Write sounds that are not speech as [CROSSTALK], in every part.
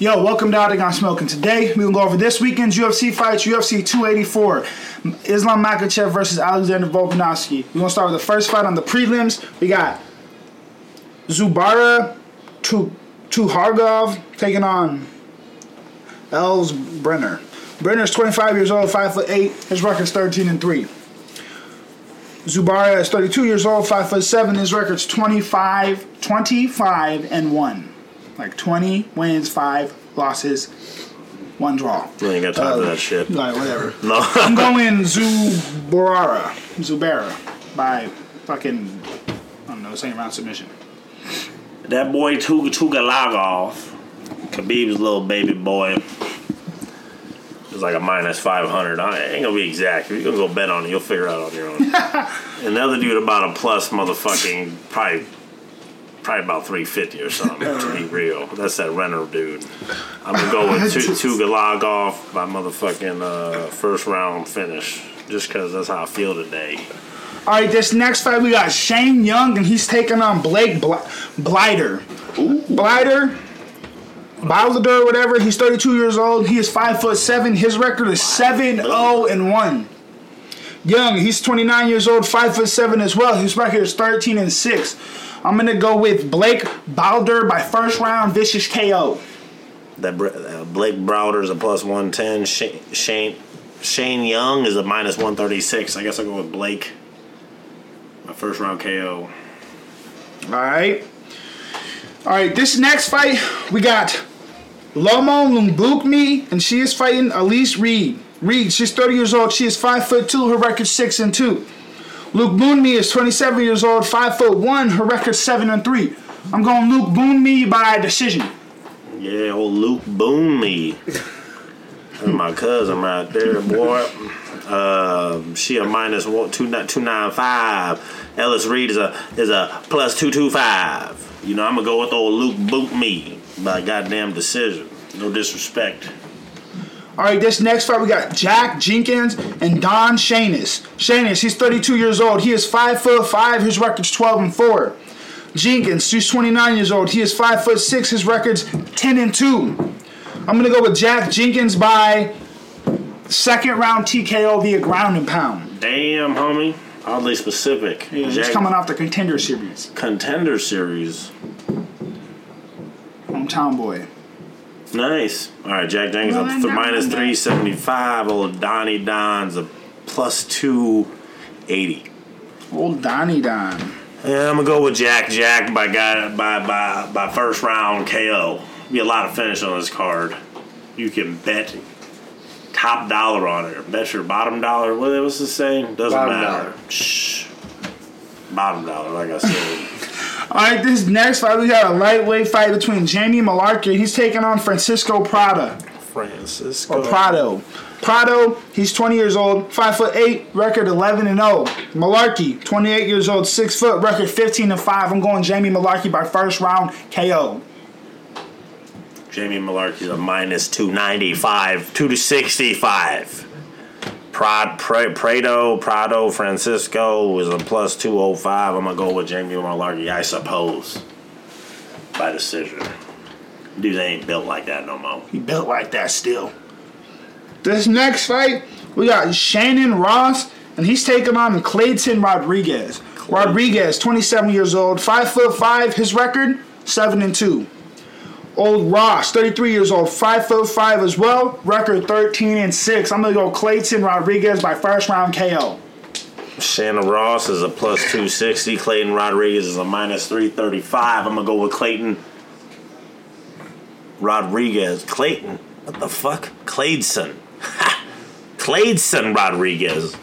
Yo, welcome to Octagon Smoke, and today we're gonna go over this weekend's UFC fights, UFC 284, Islam Makhachev versus Alexander Volkanovski. We're gonna start with the first fight on the prelims. We got Zubara Tu Tuhargov taking on Els Brenner. Brenner's 25 years old, 5 foot 8. His record's 13 and 3. Zubara is 32 years old, 5 foot 7. His record's 25, 25 and 1. Like 20 wins, 5 losses, 1 draw. I ain't got time for Uh, that shit. Like, whatever. [LAUGHS] No. I'm going Zubarara. Zubera by fucking, I don't know, second round submission. That boy Tuga Tugalagov, Khabib's little baby boy, is like a minus 500. I ain't gonna be exact. You're gonna go bet on it. You'll figure it out on your own. [LAUGHS] and the other dude about a plus motherfucking, probably. Probably about 350 or something, to be real. That's that Renner dude. I'm gonna go with [LAUGHS] Tu- Tugalagov by motherfucking uh, first round finish. Just because that's how I feel today. All right, this next fight we got Shane Young, and he's taking on Blake Bl- Blighter. Blighter, Balder, whatever. He's 32 years old. He is five foot seven. His record is 7-0 and one. Young, he's 29 years old, five foot seven as well. His record is 13 and six. I'm gonna go with Blake Balder by first round vicious KO. That uh, Blake Browder is a plus one ten. Shane, Shane Shane Young is a minus one thirty six. I guess I'll go with Blake. My first round KO. All right. All right, this next fight, we got Lomo Lumbukmi, and she is fighting Elise Reed. Reed, she's 30 years old. She is 5 foot 2. Her record 6 and 2. Luke Boonme is 27 years old, 5 foot 1. Her record 7 and 3. I'm going Luke Boonme by decision. Yeah, old Luke Boone [LAUGHS] That's my cousin right there, boy. Uh, she a minus one two nine two nine five. Ellis Reed is a is a plus two two five. You know I'm gonna go with old Luke Boot me by goddamn decision. No disrespect. All right, this next fight we got Jack Jenkins and Don Shainis. Shainis, he's 32 years old. He is 5 foot 5. His record's 12 and 4. Jenkins, he's 29 years old. He is 5 foot 6. His record's 10 and 2. I'm going to go with Jack Jenkins by second round TKO via ground and pound. Damn, homie. Oddly specific. He's Jack- coming off the contender series. contender series. Hometown boy. Nice. All right, Jack Jenkins up th- minus three seventy five. Old Donnie Don's a plus two eighty. Old Donnie Don. Yeah, I'm gonna go with Jack Jack by guy by by by first round KO. Be a lot of finish on this card. You can bet top dollar on it. Or bet your bottom dollar. What was the saying? Doesn't Bottom matter. dollar. Shh. Bottom dollar, like I said. [LAUGHS] All right, this next fight we got a lightweight fight between Jamie Mullarkey. He's taking on Francisco Prada. Francisco. or Prado. Prado, he's 20 years old, 5 foot 8, record 11 and 0. Mullarkey, 28 years old, 6 foot, record 15 and 5. I'm going Jamie Mullarkey by first round KO. Jamie Mullarkey's a minus 295, 265. Prad, Pre, Prado, Prado, Francisco is a plus 205. I'm going to go with Jamie Mullarkey, I suppose. By decision. Dudes ain't built like that no more. He built like that still. This next fight, we got Shannon Ross, and he's taking on Clayton Rodriguez. Rodriguez, 27 years old, 5 foot 5, his record, 7 and 2. Old Ross, 33 years old, 5 foot 5 as well, record 13 and 6. I'm gonna go Clayton Rodriguez by first round KO. Shannon Ross is a plus 260. Clayton Rodriguez is a minus 335. I'm going to go with Clayton Rodriguez. Clayton? What the fuck? Cladeson. [LAUGHS] Cladeson Rodriguez.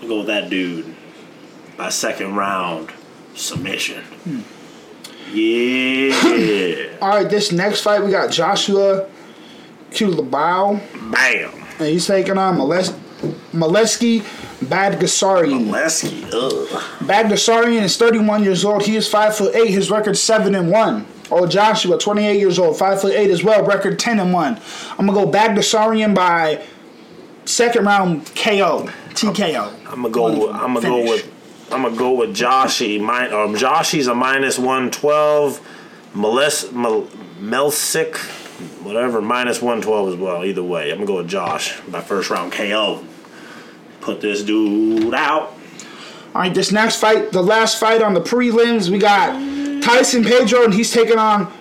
I'll go with that dude. By second round submission. Hmm. Yeah. All right, this next fight we got Joshua Culibao, Bam. and he's taking on Males- Maleski Badgasarian. Lesky. Ugh. Baghdasaryan is 31 years old. He is 5 foot 8. His record 7 and 1. Oh, Joshua, 28 years old, 5 foot 8 as well, record 10 and 1. I'm going to go Baghdasaryan by second round KO, TKO. I'm gonna go. With, I'm gonna go with. I'm gonna go with Joshy. My um, Joshy's a minus one twelve. Melis Mel, Melsick, whatever, minus one twelve as well. Either way, I'm gonna go with Josh. My first round KO. Put this dude out. All right, this next fight, the last fight on the prelims, we got Tyson Pedro, and he's taking on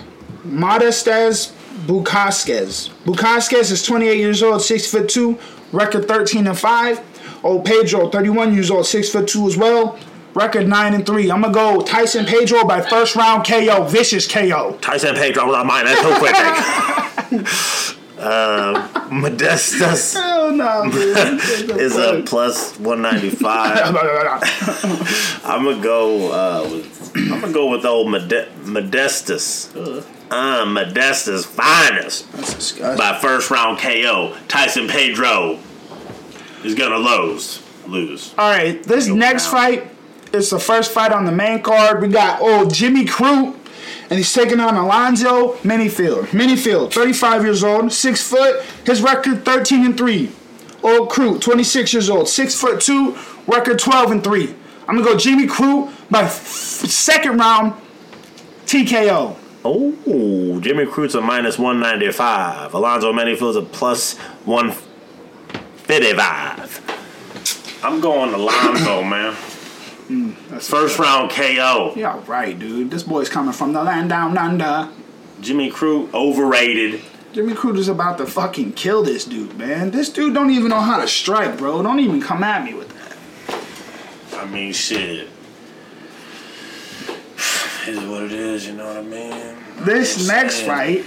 Modestas Bukauskas. Bukauskas is 28 years old, 6 foot 2, record 13 and 5. Old Pedro, 31 years old, 6 foot 2 as well, record 9 and 3. I'm going to go Tyson Pedro by first round KO, vicious KO. Tyson Pedro with [LAUGHS] [LAUGHS] a minus two quick. uh, Modestas Hell no, is a plus one ninety five. I'm gonna go. Uh, with, I'm gonna go with old Mode- Modestus. Uh, Modestus finest That's by first round KO. Tyson Pedro is gonna lose. Lose. All right, this Go next down. fight is the first fight on the main card. We got old Jimmy Crute, and he's taking on Alonzo Menifield. Menifield, 35 years old, six foot. His record 13 and three. Old Crute, 26 years old, six foot two. Record 12 and three. I'm gonna go Jimmy Crute by f- second round TKO. Oh, Jimmy Crute's a minus one ninety five. Alonzo Menifield's a plus one fifty five. I'm going to Alonzo, [CLEARS THROAT] man. Hmm, that's First round KO. Yeah, right, dude. This boy's coming from the land down under. Jimmy Crute overrated. Jimmy Crute is about to fucking kill this dude, man. This dude don't even know how to strike, bro. Don't even come at me with that. I mean, shit. Is what it is, you know what I mean? This Just next fight,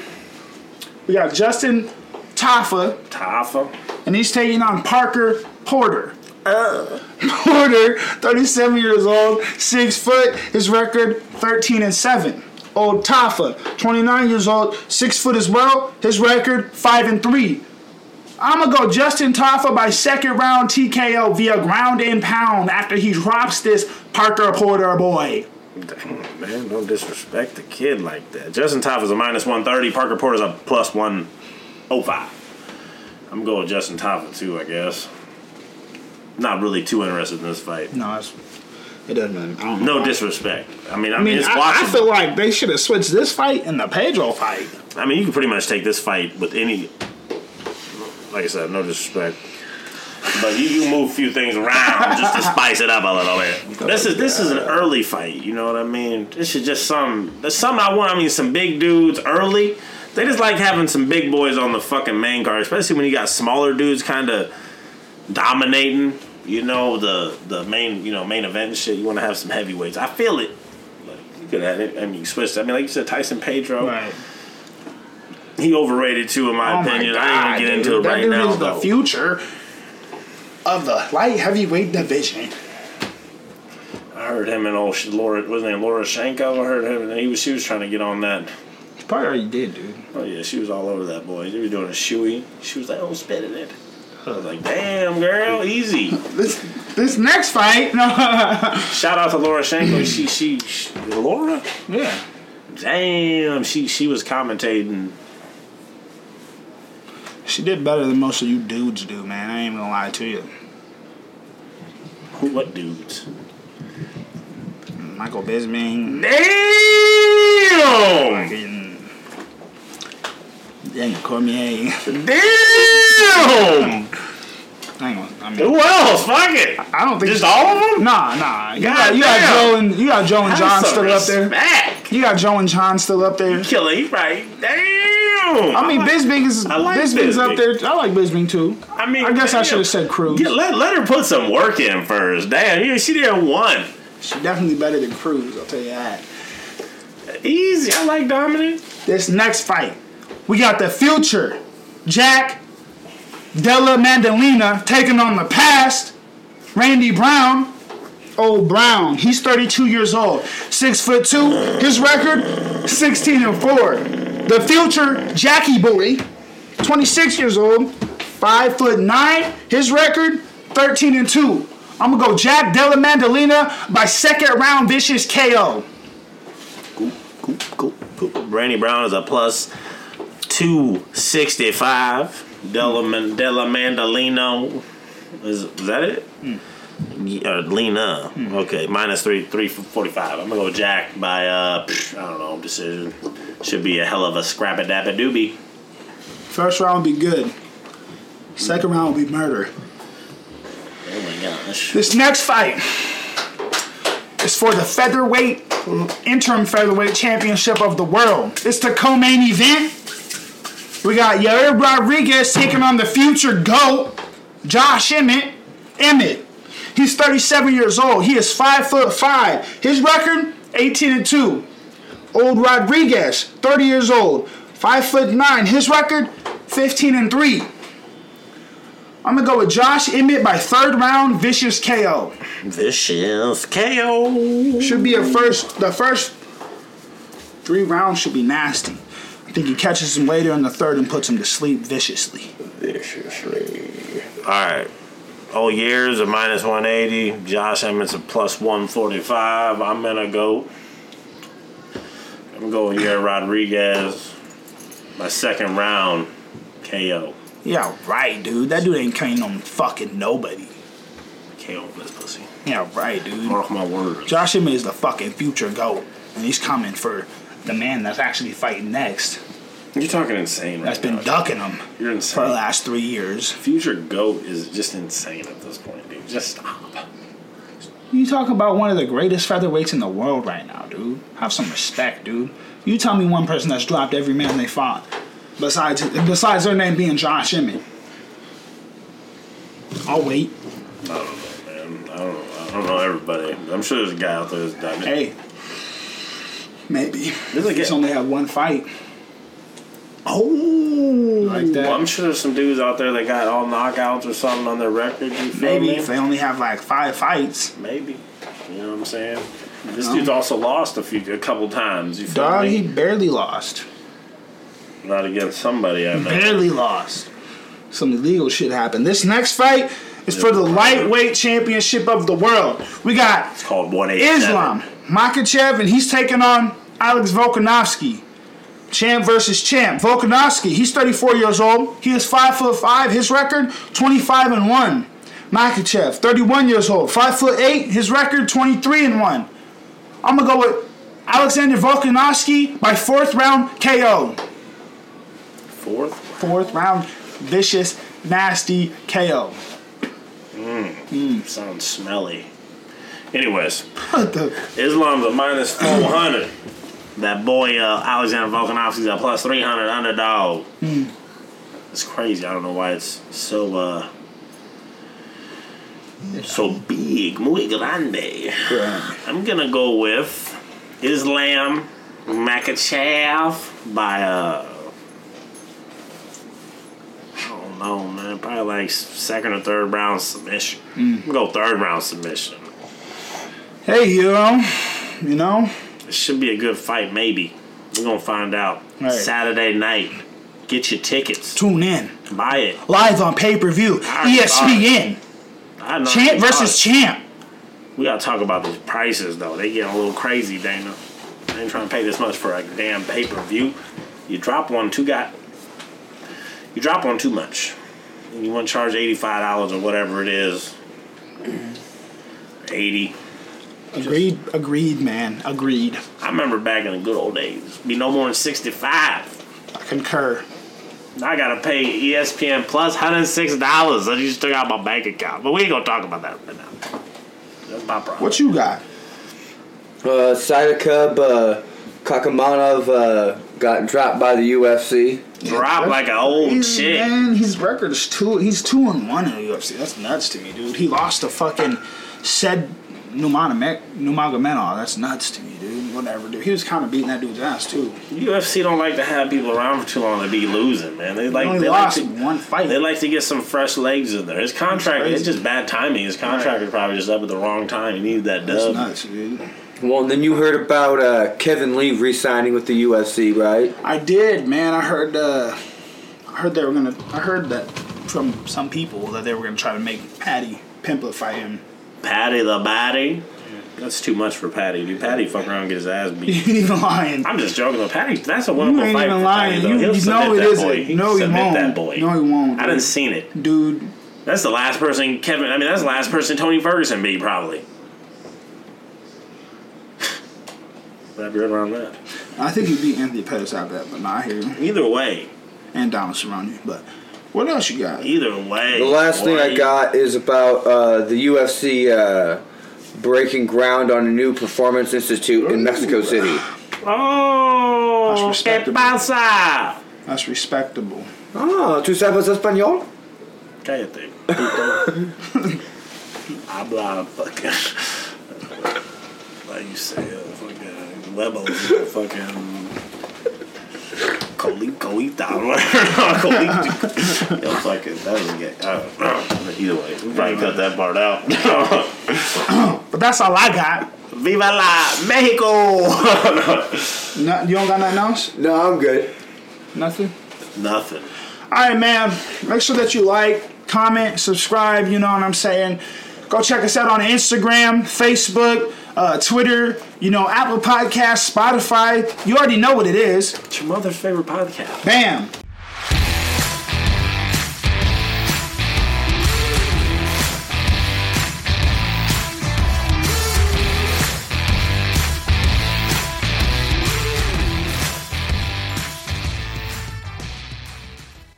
we got Justin Taffa, Tafa. And he's taking on Parker Porter. Oh. [LAUGHS] Porter, 37 years old, six foot. His record 13 and seven. Old Tafa, 29 years old, six foot as well. His record five and three. I'm gonna go Justin Tafa by second round TKO via ground and pound after he drops this Parker Porter boy. Man, don't disrespect the kid like that. Justin Tafa's a minus 130. Parker Porter's a plus 105. I'm going with Justin Tafa, too, I guess. Not really too interested in this fight. No, it's, it doesn't. I don't know. No disrespect. I mean, I, I mean, it's I, I feel like they should have switched this fight and the Pedro fight. I mean, you can pretty much take this fight with any. Like I said, no disrespect, but you, you move a few things around [LAUGHS] just to spice it up a little bit. This is this is an early fight. You know what I mean? This is just some. There's some I want. I mean, some big dudes early. They just like having some big boys on the fucking main card, especially when you got smaller dudes kind of dominating. You know the the main you know main event and shit. You want to have some heavyweights. I feel it. Like, you could have it. I mean, you switched. I mean, like you said, Tyson Pedro. Right. He overrated too, in my Oh opinion. my I god, ain't even get into dude. it that right dude now. is the future of the light heavyweight division. I heard him and old Laura, what's his name, Laura Sanko. I heard him, and he was she was trying to get on that. Probably already did, dude. Oh yeah, she was all over that boy. They were doing a shoey. She was like, "Oh, spit in it." I was like, "Damn, girl, easy." [LAUGHS] This this next fight, no, [LAUGHS] Shout out to Laura Sanko. She, she, she, Laura. yeah, Damn, she she was commentating. she did better than most of you dudes do, man. I ain't even gonna lie to you. Who, what dudes? Michael Bisping, Damn. Daniel Cormier. Damn. I ain't gonna. I mean, Who else? Fuck it. I don't think Just all of them. Nah, nah. You God got, you got. Joe and you got Joe and Have John still up there. respect. You got Joe and John still up there. Killer, he right. Damn. I mean, like- Bisping is like Bisping's up there. I like Bisbing too. I mean, I guess I should have said Cruz. Get, let, let her put some work in first. Damn, yeah, she did one. She definitely better than Cruz. I'll tell you that. Easy. I like Dominic. This next fight, we got the future, Jack Della Mandolina taking on the past, Randy Brown. Old Brown, he's 32 years old, six foot two. His record, 16 and four. The future, Jackie Boy, 26 years old, five foot nine. His record, 13 and two. I'm gonna go Jack Della Mandolina by second round vicious KO. Cool, cool, cool. Randy Brown is a plus 265. Della, Man- Della Mandolino. Is, is that it? Yeah, Lena. Okay, minus three three forty five. I'm gonna go Jack by uh pff, I don't know decision. Should be a hell of a scrap a dab a doobie. First round would be good. Second round will be murder. Oh my gosh. This next fight is for the featherweight interim featherweight championship of the world. It's the co-main event. We got Yair Rodriguez taking on the future GOAT, Josh Emmett. Emmett. He's 37 years old. He is five foot five. His record, 18 and 2. Old Rodriguez, 30 years old, five foot nine. His record, 15 and 3. I'm gonna go with Josh Emmett by third round, vicious KO. Vicious KO. Should be a first. The first three rounds should be nasty. I think he catches him later in the third and puts him to sleep viciously. Viciously. Alright. Oh years a minus one eighty. Josh Emmett's a plus one forty five. I'm gonna go. I'm going Yair Rodriguez. My second round KO. Yeah, right, dude. That dude ain't killing on fucking nobody. KO this pussy. Yeah, right, dude. Mark my words. Josh Emmett is the fucking future goat, and he's coming for the man that's actually fighting next. You're talking insane right That's been now. ducking him You're insane for the last three years. Future GOAT is just insane at this point, dude. Just stop. You talk about one of the greatest featherweights in the world right now, dude. Have some respect, dude. You tell me one person that's dropped every man they fought, besides besides their name being Josh Emmett. I'll wait. I don't know, man. I don't. I don't know everybody. I'm sure there's a guy out there that's done it. Hey, maybe. There's a He's only had one fight. Oh, like that. Well, I'm sure there's some dudes out there that got all knockouts or something on their record. You feel maybe me? if they only have like five fights. Maybe. You know what I'm saying? This No. dude's also lost a few, a couple times. You feel Dog, me? he barely lost. Not against somebody I know. Barely lost. Some illegal shit happened. This next fight is for the lightweight championship of the world. We got It's called 187. Islam Makhachev, and he's taking on Alex Volkanovski. Champ versus champ. Volkanovski, he's 34 years old. He is 5 foot 5. His record, 25 and 1. Makhachev, 31 years old. 5 foot 8. His record, 23 and 1. I'm going to go with Alexander Volkanovski by fourth round KO. Fourth? Fourth round, vicious, nasty KO. Mmm, sounds smelly. Anyways, What the? Islam's a minus 400. that boy, uh, Alexander Volkanovski's a plus 300 underdog. It's crazy. I don't know why it's so, uh, so big. Muy grande. I'm gonna go with Islam Makhachev by uh I don't know, man. Probably like second or third round submission. Mm. I'm gonna go third round submission. Hey, you know, you know, It should be a good fight, maybe. We're gonna find out Right. Saturday night. Get your tickets. tune in. Buy it. Live on pay per view. ESPN. I know Champ versus champ. We gotta talk about these prices though. They getting a little crazy, Dana. I ain't trying to pay this much for a damn pay per view. You drop one two got. You drop on too much. You want to charge eighty five dollars or whatever it is. [CLEARS THROAT] Eighty. Agreed, agreed, man. Agreed. I remember back in the good old days. Be no more than sixty five. I concur. I gotta pay ESPN plus hundred six dollars. I just took out my bank account. But we ain't gonna talk about that right now. That's my problem. What you got? Uh, Sidakub uh, Kakhramonov uh, got dropped by the UFC. Dropped like an old He's- chick. Man, his record is two. He's two and one in the UFC. That's nuts to me, dude. He lost to fucking said Nurmagomedov. That's nuts to me, dude. Whatever, dude. He was kind of beating that dude's ass too. UFC don't like to have people around for too long to be losing, man. They He like only they like lost to, one fight. they like to get some fresh legs in there. His contract, it's just bad timing. His contract is probably just up at the wrong time. He needed that That's dub. nuts, dude. Well, and then you heard about uh, Kevin Lee re-signing with the UFC, right? I did, man. I heard. uh I heard they were gonna. I heard that from some people that they were gonna try to make Paddy Pimblett fight him. Patty the Batty. That's too much for Patty, dude. Patty fuck around and get his ass [LAUGHS] You beat. ain't even lying. I'm just joking with Patty. That's a You winnable ain't fight even for lying. Patty, though. You, He'll you know it that isn't. boy. He no, he won't. that boy. No, he won't. I didn't dude. seen it. Dude, That's the last person Kevin. I mean, that's the last person Tony Ferguson beat probably. Wrap your head around that. I think he beat Anthony Pettis out of that, but not here. Either way, And Donald Cerrone. But what else you got? either way. The last thing I got is about uh, the UFC uh, breaking ground on a new performance institute in Mexico City. Oh, That's ¿qué respectable. pasa? That's respectable. Ah, ¿tú sabes español? Cállate. [LAUGHS] Habla fucking. Like you say, uh, fucking levels, fucking. Colita. Colita. Yo, fuck it. That doesn't get. Uh, uh, either way, we probably cut that part out. [COUGHS] But that's all I got. Viva la Mexico! [LAUGHS] No, you don't got nothing else? No, I'm good. Nothing? Nothing. All right, man. Make sure that you like, comment, subscribe. You know what I'm saying? Go check us out on Instagram, Facebook, uh, Twitter. You know, Apple Podcasts, Spotify. You already know what it is. It's your mother's favorite podcast? Bam.